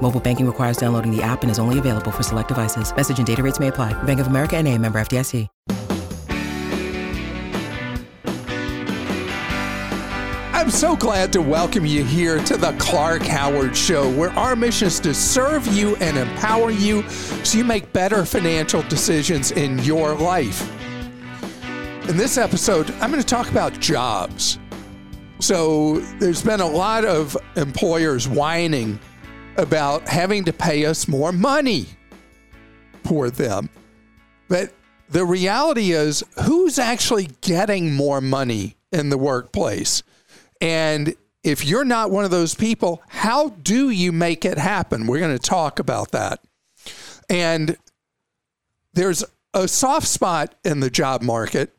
Mobile banking requires downloading the app and is only available for select devices. Message and data rates may apply. Bank of America and a member FDIC. I'm so glad to welcome you here to the Clark Howard Show, where our mission is to serve you and empower you so you make better financial decisions in your life. In this episode, I'm going to talk about jobs. So, there's been a lot of employers whining about having to pay us more money for them. But the reality is, who's actually getting more money in the workplace? And if you're not one of those people, how do you make it happen? We're going to talk about that. And there's a soft spot in the job market.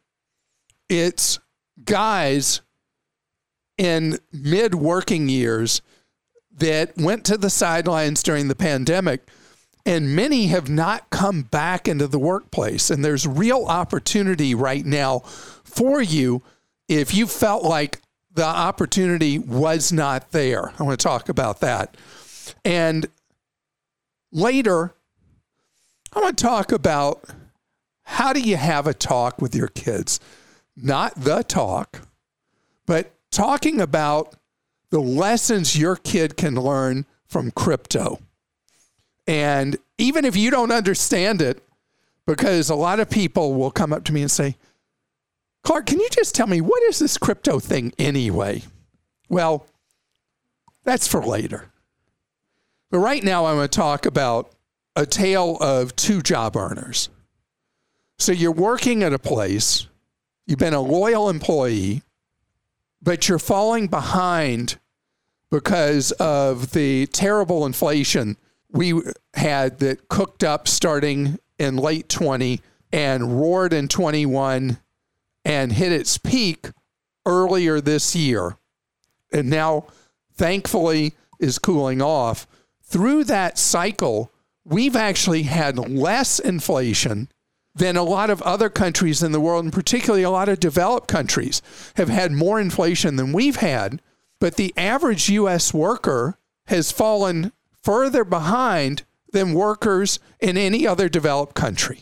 It's guys in mid working years that went to the sidelines during the pandemic, and many have not come back into the workplace. And there's real opportunity right now for you if you felt like the opportunity was not there. I want to talk about that. And later, I want to talk about how do you have a talk with your kids? Not the talk, but talking about the lessons your kid can learn from crypto. And even if you don't understand it, because a lot of people will come up to me and say, Clark, can you just tell me what is this crypto thing anyway? Well, that's for later. But right now, I'm going to talk about a tale of two job earners. So you're working at a place, you've been a loyal employee, but you're falling behind because of the terrible inflation we had that cooked up starting in late 20 and roared in 21 and hit its peak earlier this year. And now, thankfully, is cooling off. Through that cycle, we've actually had less inflation than a lot of other countries in the world, and particularly a lot of developed countries have had more inflation than we've had. But the average US worker has fallen further behind than workers in any other developed country.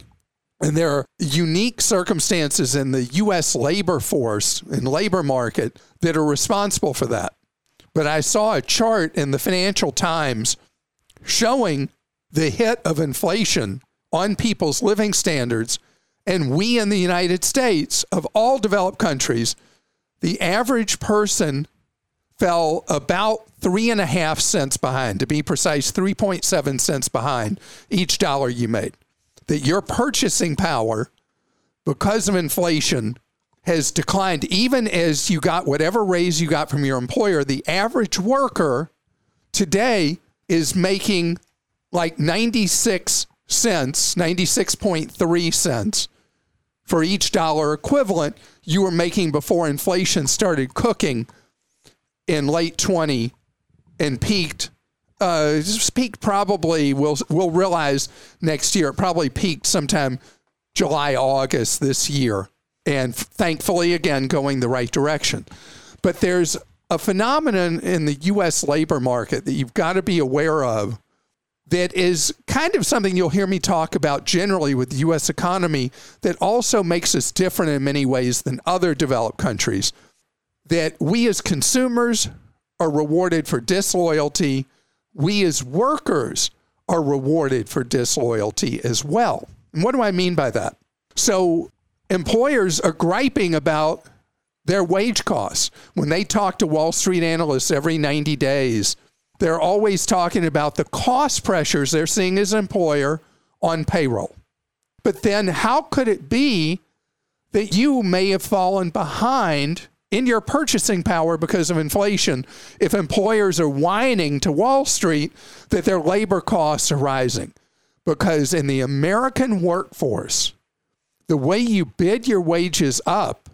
And there are unique circumstances in the US labor force and labor market that are responsible for that. But I saw a chart in the Financial Times showing the hit of inflation on people's living standards. And we in the United States, of all developed countries, the average person fell about three and a half cents behind, to be precise, 3.7 cents behind each dollar you made. That your purchasing power, because of inflation, has declined even as you got whatever raise you got from your employer. The average worker today is making like 96 cents, 96.3 cents for each dollar equivalent you were making before inflation started cooking in late 20 and peaked uh, probably we'll we'll realize next year. It probably peaked sometime July August this year, and thankfully again going the right direction. But there's a phenomenon in the U.S. labor market that you've got to be aware of that is kind of something you'll hear me talk about generally with the US economy that also makes us different in many ways than other developed countries. That we as consumers are rewarded for disloyalty, we as workers are rewarded for disloyalty as well. And what do I mean by that? So, employers are griping about their wage costs. When they talk to Wall Street analysts every 90 days, they're always talking about the cost pressures they're seeing as an employer on payroll. But then, how could it be that you may have fallen behind in your purchasing power because of inflation if employers are whining to Wall Street that their labor costs are rising? Because in the American workforce, The way you bid your wages up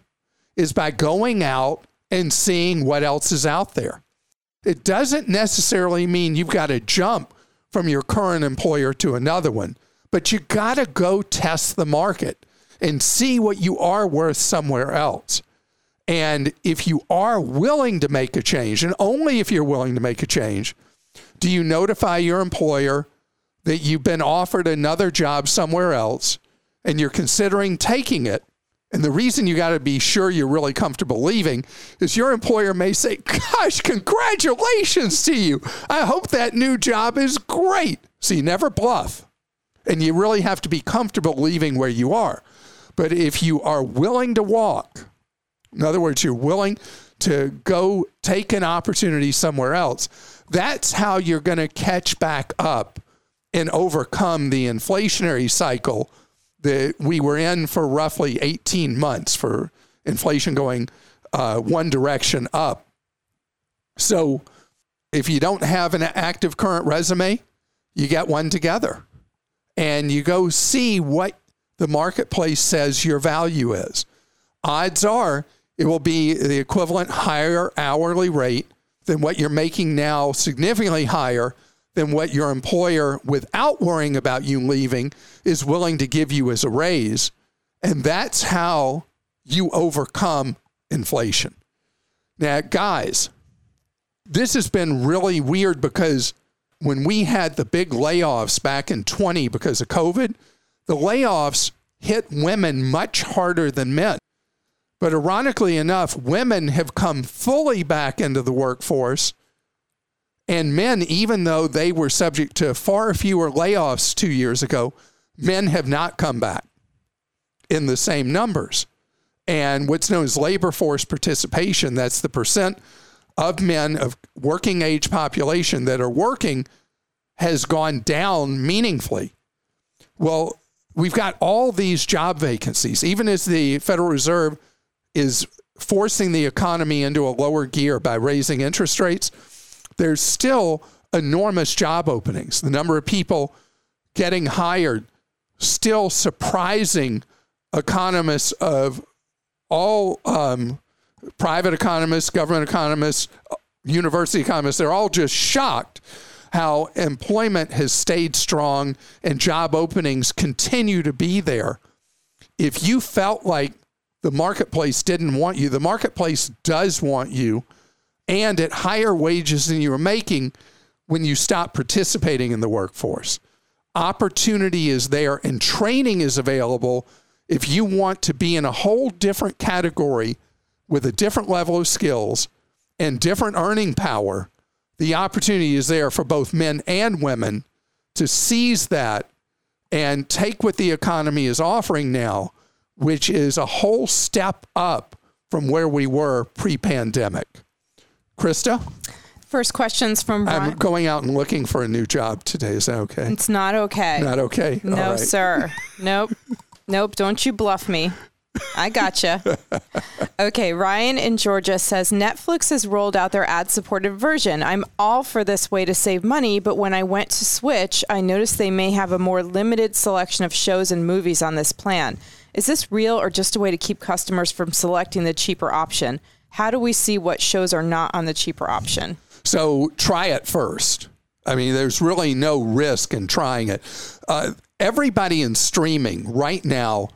is by going out and seeing what else is out there. It doesn't necessarily mean you've got to jump from your current employer to another one, but you got to go test the market and see what you are worth somewhere else. And if you are willing to make a change, and only if you're willing to make a change, do you notify your employer that you've been offered another job somewhere else and you're considering taking it? And the reason you got to be sure you're really comfortable leaving is your employer may say, Gosh, congratulations to you. I hope that new job is great. So you never bluff. And you really have to be comfortable leaving where you are. But if you are willing to walk, in other words, you're willing to go take an opportunity somewhere else, that's how you're going to catch back up and overcome the inflationary cycle that we were in for roughly 18 months for inflation going uh, one direction up. So if you don't have an active current resume, you get one together and you go see what the marketplace says your value is. Odds are it will be the equivalent higher hourly rate than what you're making now, significantly higher than what your employer, without worrying about you leaving, is willing to give you as a raise. And that's how you overcome inflation. Now, guys, this has been really weird because when we had the big layoffs back in 20 because of COVID, the layoffs hit women much harder than men. But ironically enough, women have come fully back into the workforce. And men, even though they were subject to far fewer layoffs two years ago, men have not come back in the same numbers. And what's known as labor force participation, that's the percent of men of working age population that are working, has gone down meaningfully. Well, we've got all these job vacancies, even as the Federal Reserve is forcing the economy into a lower gear by raising interest rates, there's still enormous job openings. The number of people getting hired still surprising economists of all um, private economists, government economists, university economists. They're all just shocked how employment has stayed strong and job openings continue to be there. If you felt like the marketplace didn't want you. The marketplace does want you and at higher wages than you were making when you stop participating in the workforce. Opportunity is there and training is available if you want to be in a whole different category with a different level of skills and different earning power. The opportunity is there for both men and women to seize that and take what the economy is offering now which is a whole step up from where we were pre pandemic. Christa? First questions from Brian. I'm going out and looking for a new job today. Is that okay? It's not okay. Not okay. No, right. sir. Nope. nope. Don't you bluff me. I gotcha. okay, Ryan in Georgia says Netflix has rolled out their ad supported version. I'm all for this way to save money, but when I went to switch, I noticed they may have a more limited selection of shows and movies on this plan. Is this real or just a way to keep customers from selecting the cheaper option? How do we see what shows are not on the cheaper option? So try it first. I mean, there's really no risk in trying it. Uh, everybody in streaming right now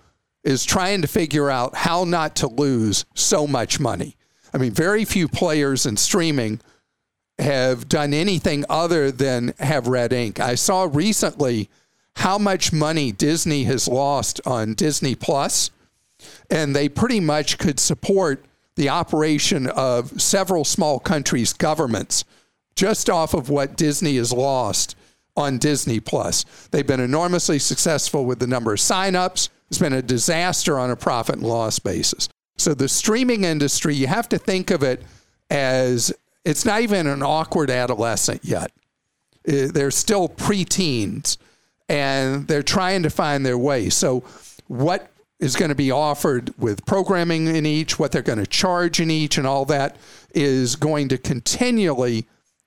is trying to figure out how not to lose so much money. I mean, very few players in streaming have done anything other than have red ink. I saw recently how much money Disney has lost on Disney Plus, and they pretty much could support the operation of several small countries' governments just off of what Disney has lost on Disney Plus. They've been enormously successful with the number of signups. It's been a disaster on a profit and loss basis. So the streaming industry, you have to think of it as it's not even an awkward adolescent yet. Uh, they're still preteens and they're trying to find their way. So, what is going to be offered with programming in each, what they're going to charge in each, and all that is going to continually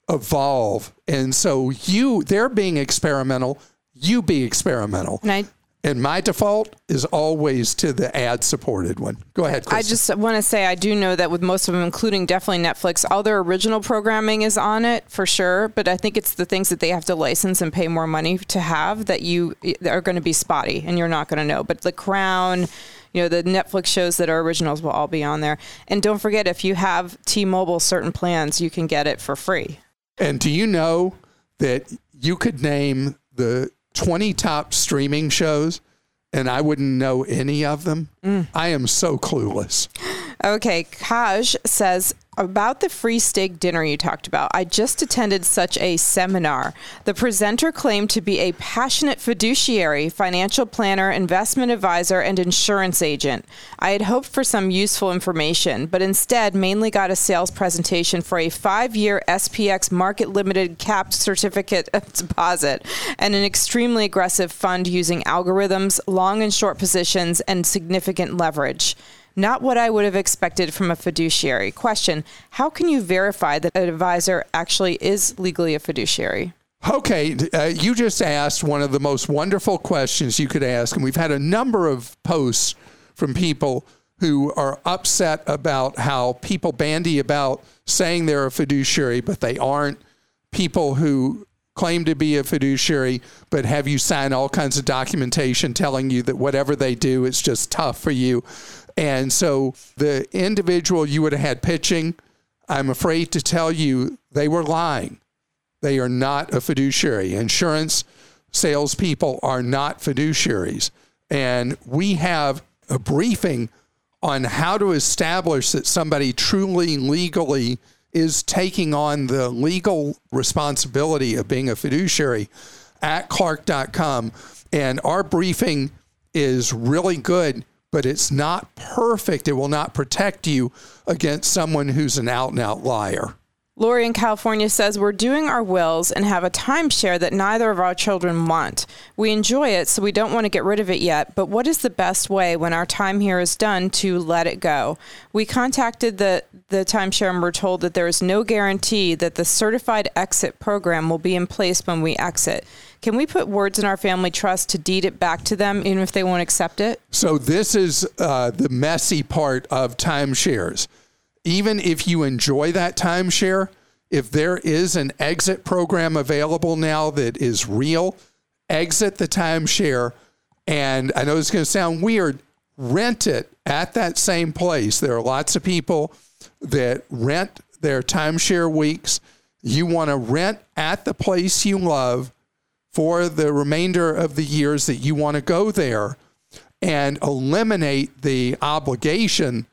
evolve. And so, you, they're being experimental, you be experimental. And I, And my default is always to the ad supported one. Go ahead. I just want to say I do know that with most of them, including definitely Netflix, all their original programming is on it for sure. But I think it's the things that they have to license and pay more money to have that you are going to be spotty and you're not going to know. But The Crown, you know, the Netflix shows that are originals will all be on there. And don't forget, if you have T-Mobile certain plans, you can get it for free. And do you know that you could name the 20 top streaming shows and I wouldn't know any of them. Mm. I am so clueless. Okay, Kaj says about the free steak dinner you talked about. I just attended such a seminar. The presenter claimed to be a passionate fiduciary, financial planner, investment advisor, and insurance agent. I had hoped for some useful information, but instead mainly got a sales presentation for a five year SPX market limited capped certificate deposit and an extremely aggressive fund using algorithms, long and short positions, and significant leverage. Not what I would have expected from a fiduciary. Question How can you verify that an advisor actually is legally a fiduciary? Okay, uh, you just asked one of the most wonderful questions you could ask, and we've had a number of posts from people who are upset about how people bandy about saying they're a fiduciary, but they aren't. People who claim to be a fiduciary, but have you sign all kinds of documentation telling you that whatever they do is just tough for you. And so the individual you would have had pitching, I'm afraid to tell you they were lying. They are not a fiduciary. Insurance salespeople are not fiduciaries. And we have a briefing on how to establish that somebody truly legally is taking on the legal responsibility of being a fiduciary at clark.com. And our briefing is really good but it's not perfect. It will not protect you against someone who's an out and out liar. Lori in California says, We're doing our wills and have a timeshare that neither of our children want. We enjoy it, so we don't want to get rid of it yet, but what is the best way when our time here is done to let it go? We contacted the, the timeshare and were told that there is no guarantee that the certified exit program will be in place when we exit. Can we put words in our family trust to deed it back to them, even if they won't accept it? So, this is uh, the messy part of timeshares. Even if you enjoy that timeshare, if there is an exit program available now that is real, exit the timeshare. And I know it's going to sound weird, rent it at that same place. There are lots of people that rent their timeshare weeks. You want to rent at the place you love for the remainder of the years that you want to go there and eliminate the obligation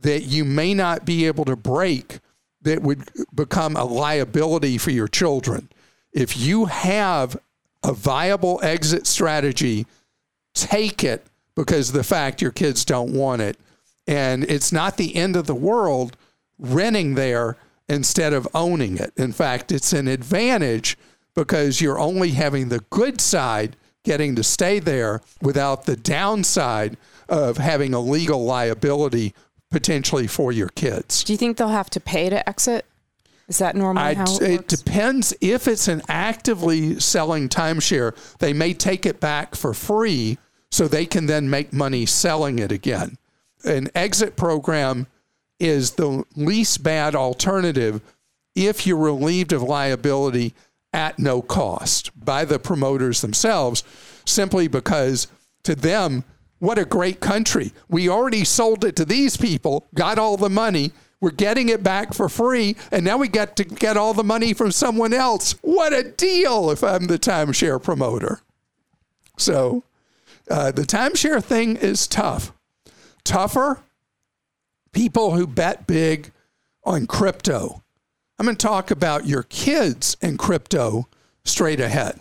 that you may not be able to break that would become a liability for your children. If you have a viable exit strategy, take it because the fact your kids don't want it. And it's not the end of the world renting there instead of owning it. In fact, it's an advantage because you're only having the good side getting to stay there without the downside of having a legal liability potentially for your kids. Do you think they'll have to pay to exit? Is that normally how it, it depends. If it's an actively selling timeshare, they may take it back for free so they can then make money selling it again. An exit program is the least bad alternative if you're relieved of liability at no cost by the promoters themselves, simply because to them, what a great country. We already sold it to these people, got all the money. We're getting it back for free, and now we get to get all the money from someone else. What a deal if I'm the timeshare promoter. So uh, the timeshare thing is tough. Tougher, people who bet big on crypto I'm going to talk about your kids and crypto straight ahead.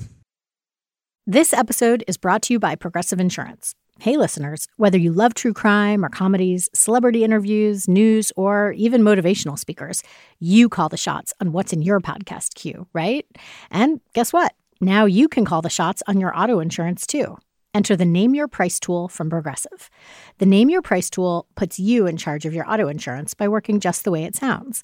This episode is brought to you by Progressive Insurance. Hey, listeners, whether you love true crime or comedies, celebrity interviews, news, or even motivational speakers, you call the shots on what's in your podcast queue, right? And guess what? Now you can call the shots on your auto insurance too. Enter the Name Your Price tool from Progressive. The Name Your Price tool puts you in charge of your auto insurance by working just the way it sounds.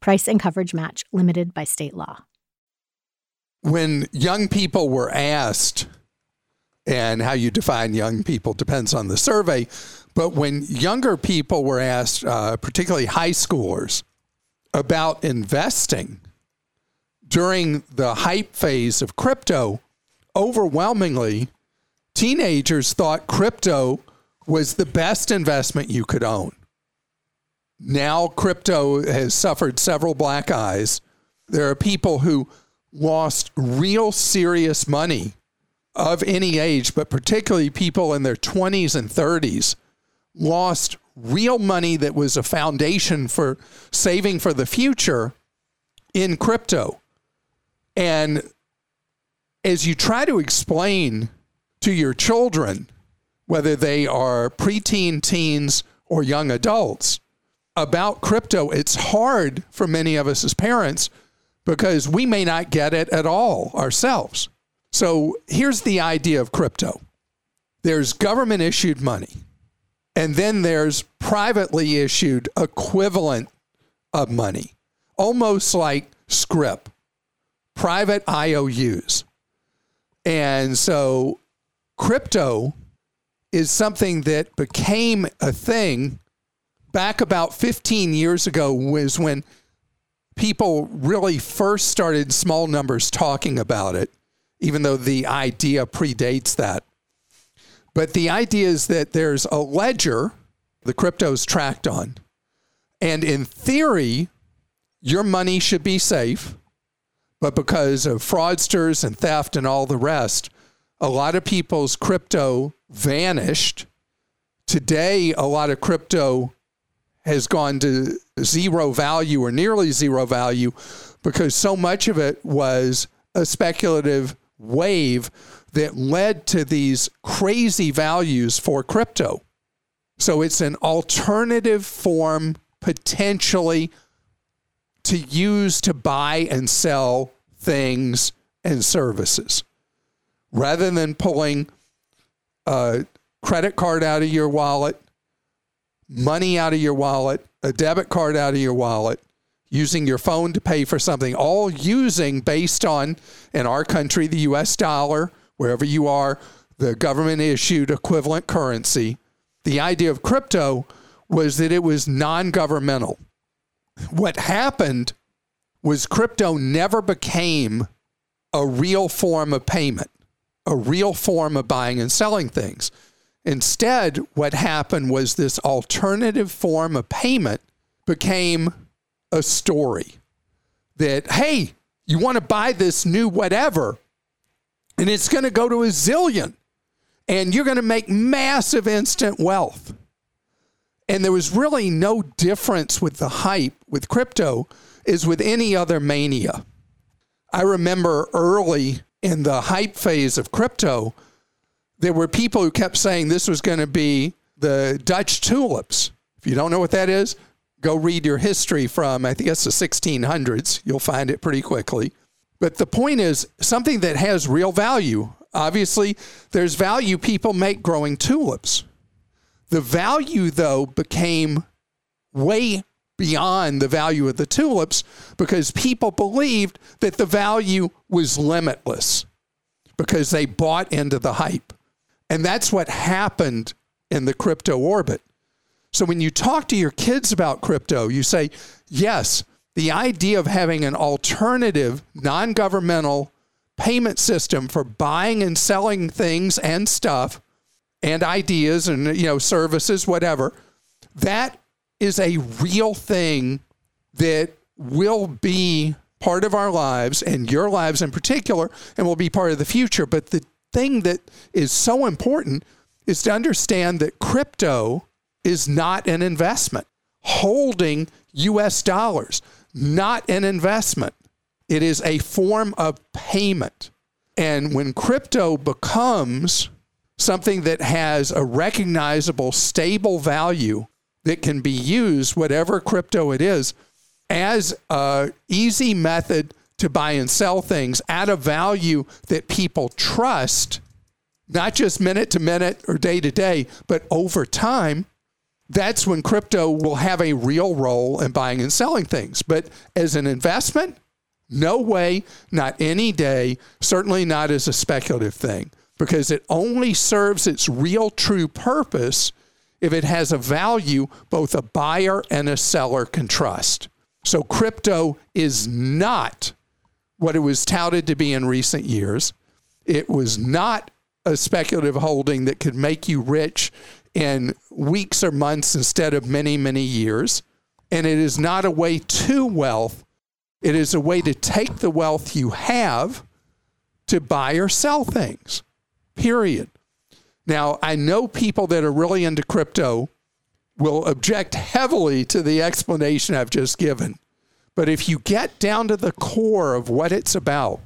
Price and coverage match limited by state law. When young people were asked, and how you define young people depends on the survey, but when younger people were asked, uh, particularly high schoolers, about investing, during the hype phase of crypto, overwhelmingly, teenagers thought crypto was the best investment you could own. Now, crypto has suffered several black eyes. There are people who lost real serious money of any age, but particularly people in their 20s and 30s, lost real money that was a foundation for saving for the future in crypto. And as you try to explain to your children, whether they are preteen, teens, or young adults, about crypto, it's hard for many of us as parents because we may not get it at all ourselves. So here's the idea of crypto there's government issued money, and then there's privately issued equivalent of money, almost like scrip private IOUs. And so crypto is something that became a thing back about 15 years ago was when people really first started small numbers talking about it even though the idea predates that but the idea is that there's a ledger the crypto is tracked on and in theory your money should be safe but because of fraudsters and theft and all the rest, a lot of people's crypto vanished. Today, a lot of crypto has gone to zero value or nearly zero value because so much of it was a speculative wave that led to these crazy values for crypto. So it's an alternative form potentially to use to buy and sell things and services rather than pulling a credit card out of your wallet, money out of your wallet, a debit card out of your wallet, using your phone to pay for something, all using based on, in our country, the US dollar, wherever you are, the government issued equivalent currency. The idea of crypto was that it was non governmental what happened was crypto never became a real form of payment, a real form of buying and selling things. Instead, what happened was this alternative form of payment became a story that, hey, you want to buy this new whatever, and it's going to go to a zillion, and you're going to make massive instant wealth. And there was really no difference with the hype with crypto is with any other mania. I remember early in the hype phase of crypto, there were people who kept saying this was going to be the Dutch tulips. If you don't know what that is, go read your history from, I think it's the 1600s. You'll find it pretty quickly. But the point is something that has real value. Obviously, there's value people make growing tulips. The value, though, became way beyond the value of the tulips because people believed that the value was limitless because they bought into the hype. And that's what happened in the crypto orbit. So when you talk to your kids about crypto, you say, yes, the idea of having an alternative, non governmental payment system for buying and selling things and stuff and ideas and you know services whatever that is a real thing that will be part of our lives and your lives in particular and will be part of the future but the thing that is so important is to understand that crypto is not an investment. Holding US dollars not an investment. It is a form of payment. And when crypto becomes something that has a recognizable, stable value that can be used, whatever crypto it is, as a easy method to buy and sell things at a value that people trust, not just minute to minute or day to day, but over time, that's when crypto will have a real role in buying and selling things. But as an investment, no way, not any day, certainly not as a speculative thing, because it only serves its real true purpose if it has a value both a buyer and a seller can trust. So crypto is not what it was touted to be in recent years. It was not a speculative holding that could make you rich in weeks or months instead of many, many years. And it is not a way to wealth. It is a way to take the wealth you have to buy or sell things, period. Now, I know people that are really into crypto will object heavily to the explanation I've just given. But if you get down to the core of what it's about,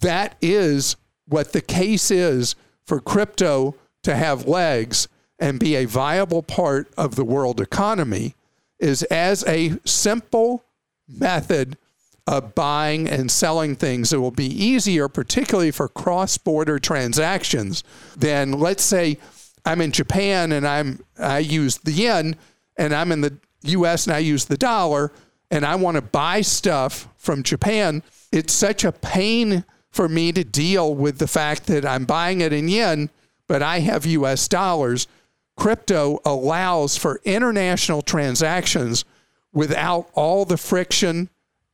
that is what the case is for crypto to have legs and be a viable part of the world economy is as a simple method of buying and selling things. That will be easier, particularly for cross border transactions, than let's say I'm in Japan and I'm I use the yen and I'm in the US and I use the dollar and I want to buy stuff from Japan. It's such a pain for me to deal with the fact that I'm buying it in yen but I have US dollars. Crypto allows for international transactions without all the friction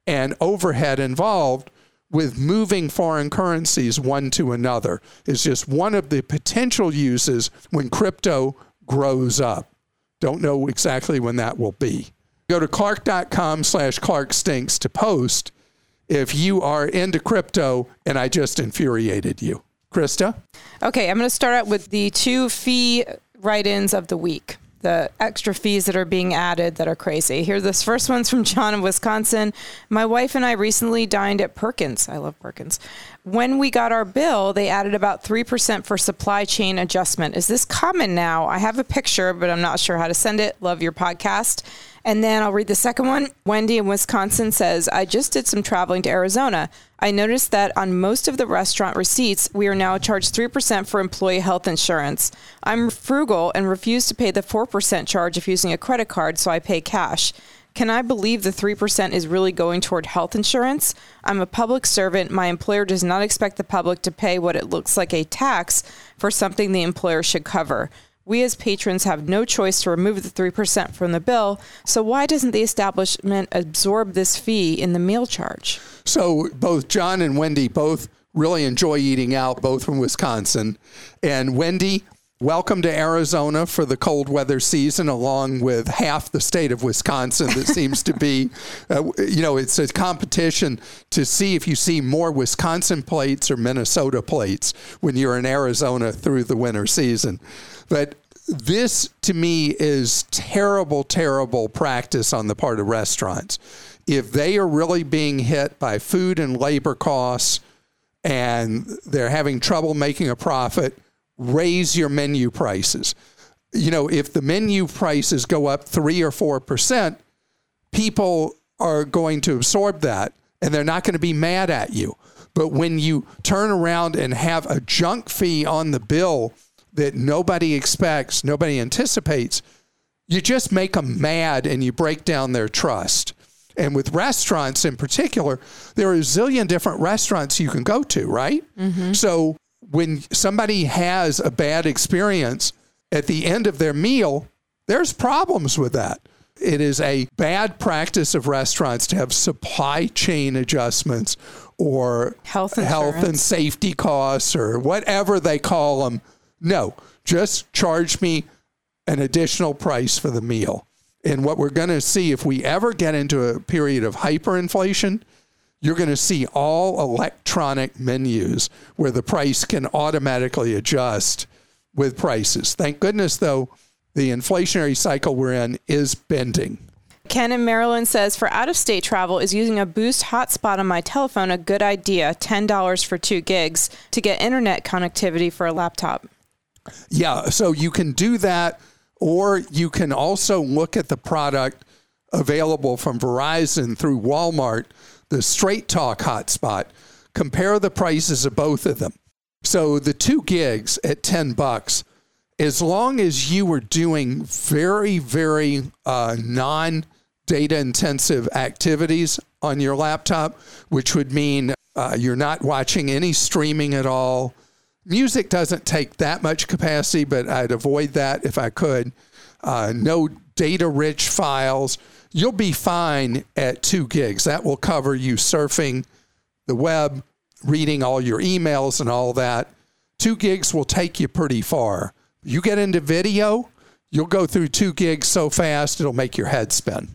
and overhead involved with moving foreign currencies one to another. Is just one of the potential uses when crypto grows up. Don't know exactly when that will be. Go to clark.com slash clarkstinks to post if you are into crypto and I just infuriated you. Christa? Okay, I'm going to start out with the two fee write ins of the week. The extra fees that are being added that are crazy. Here, this first one's from John in Wisconsin. My wife and I recently dined at Perkins. I love Perkins. When we got our bill, they added about 3% for supply chain adjustment. Is this common now? I have a picture, but I'm not sure how to send it. Love your podcast. And then I'll read the second one. Wendy in Wisconsin says, I just did some traveling to Arizona. I noticed that on most of the restaurant receipts, we are now charged 3% for employee health insurance. I'm frugal and refuse to pay the 4% charge if using a credit card, so I pay cash. Can I believe the 3% is really going toward health insurance? I'm a public servant. My employer does not expect the public to pay what it looks like a tax for something the employer should cover. We as patrons have no choice to remove the 3% from the bill, so why doesn't the establishment absorb this fee in the meal charge? So both John and Wendy both really enjoy eating out, both from Wisconsin. And Wendy, welcome to Arizona for the cold weather season, along with half the state of Wisconsin that seems to be, uh, you know, it's a competition to see if you see more Wisconsin plates or Minnesota plates when you're in Arizona through the winter season. But this to me is terrible, terrible practice on the part of restaurants. If they are really being hit by food and labor costs and they're having trouble making a profit, raise your menu prices. You know, if the menu prices go up three or four percent, people are going to absorb that and they're not going to be mad at you. But when you turn around and have a junk fee on the bill that nobody expects, nobody anticipates, you just make them mad and you break down their trust. And with restaurants in particular, there are a zillion different restaurants you can go to, right? Mm-hmm. So when somebody has a bad experience at the end of their meal, there's problems with that. It is a bad practice of restaurants to have supply chain adjustments or health, health and safety costs or whatever they call them no, just charge me an additional price for the meal. And what we're going to see if we ever get into a period of hyperinflation, you're going to see all electronic menus where the price can automatically adjust with prices. Thank goodness, though, the inflationary cycle we're in is bending. Ken in Maryland says for out of state travel, is using a Boost hotspot on my telephone a good idea? $10 for two gigs to get internet connectivity for a laptop. Yeah, so you can do that, or you can also look at the product available from Verizon through Walmart, the Straight Talk hotspot. Compare the prices of both of them. So the two gigs at 10 bucks, as long as you were doing very, very uh, non data intensive activities on your laptop, which would mean uh, you're not watching any streaming at all. Music doesn't take that much capacity, but I'd avoid that if I could. Uh, no data rich files. You'll be fine at two gigs. That will cover you surfing the web, reading all your emails and all that. Two gigs will take you pretty far. You get into video, you'll go through two gigs so fast it'll make your head spin.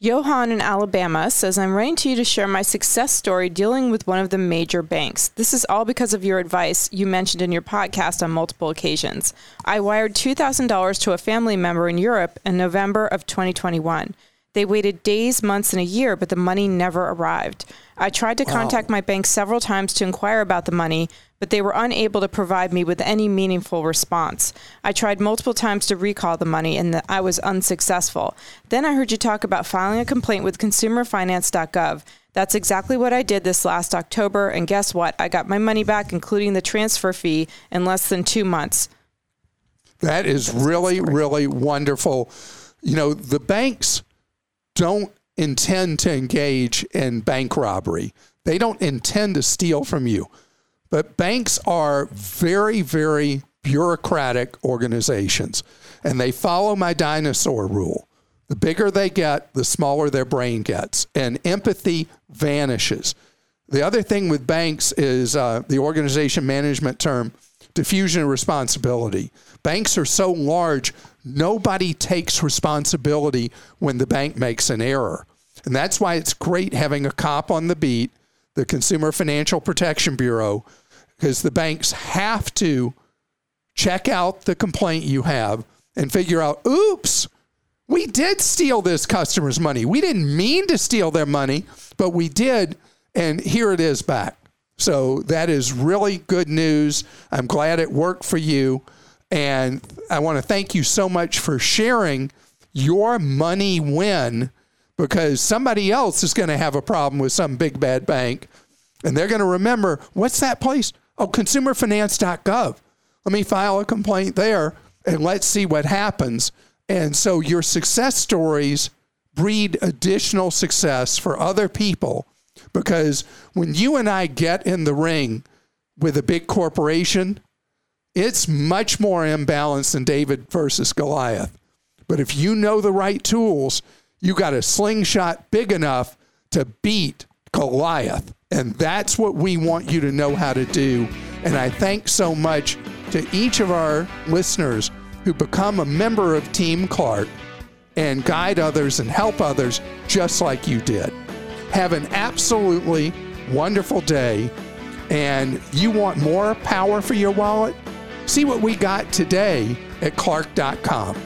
Johan in Alabama says, I'm writing to you to share my success story dealing with one of the major banks. This is all because of your advice you mentioned in your podcast on multiple occasions. I wired $2,000 to a family member in Europe in November of 2021. They waited days, months, and a year, but the money never arrived. I tried to contact my bank several times to inquire about the money, but they were unable to provide me with any meaningful response. I tried multiple times to recall the money and the, I was unsuccessful. Then I heard you talk about filing a complaint with consumerfinance.gov. That's exactly what I did this last October, and guess what? I got my money back, including the transfer fee, in less than two months. That is really, really wonderful. You know, the banks don't intend to engage in bank robbery. They don't intend to steal from you. But banks are very, very bureaucratic organizations, and they follow my dinosaur rule. The bigger they get, the smaller their brain gets, and empathy vanishes. The other thing with banks is uh, the organization management term diffusion of responsibility. Banks are so large, nobody takes responsibility when the bank makes an error. And that's why it's great having a cop on the beat, the Consumer Financial Protection Bureau, because the banks have to check out the complaint you have and figure out, oops, we did steal this customer's money. We didn't mean to steal their money, but we did. And here it is back. So that is really good news. I'm glad it worked for you. And I want to thank you so much for sharing your money win because somebody else is going to have a problem with some big bad bank and they're going to remember what's that place? Oh, consumerfinance.gov. Let me file a complaint there and let's see what happens. And so your success stories breed additional success for other people because when you and I get in the ring with a big corporation, it's much more imbalanced than David versus Goliath. But if you know the right tools, you got a slingshot big enough to beat Goliath. And that's what we want you to know how to do. And I thank so much to each of our listeners who become a member of Team Clark and guide others and help others just like you did. Have an absolutely wonderful day. And you want more power for your wallet? See what we got today at clark.com.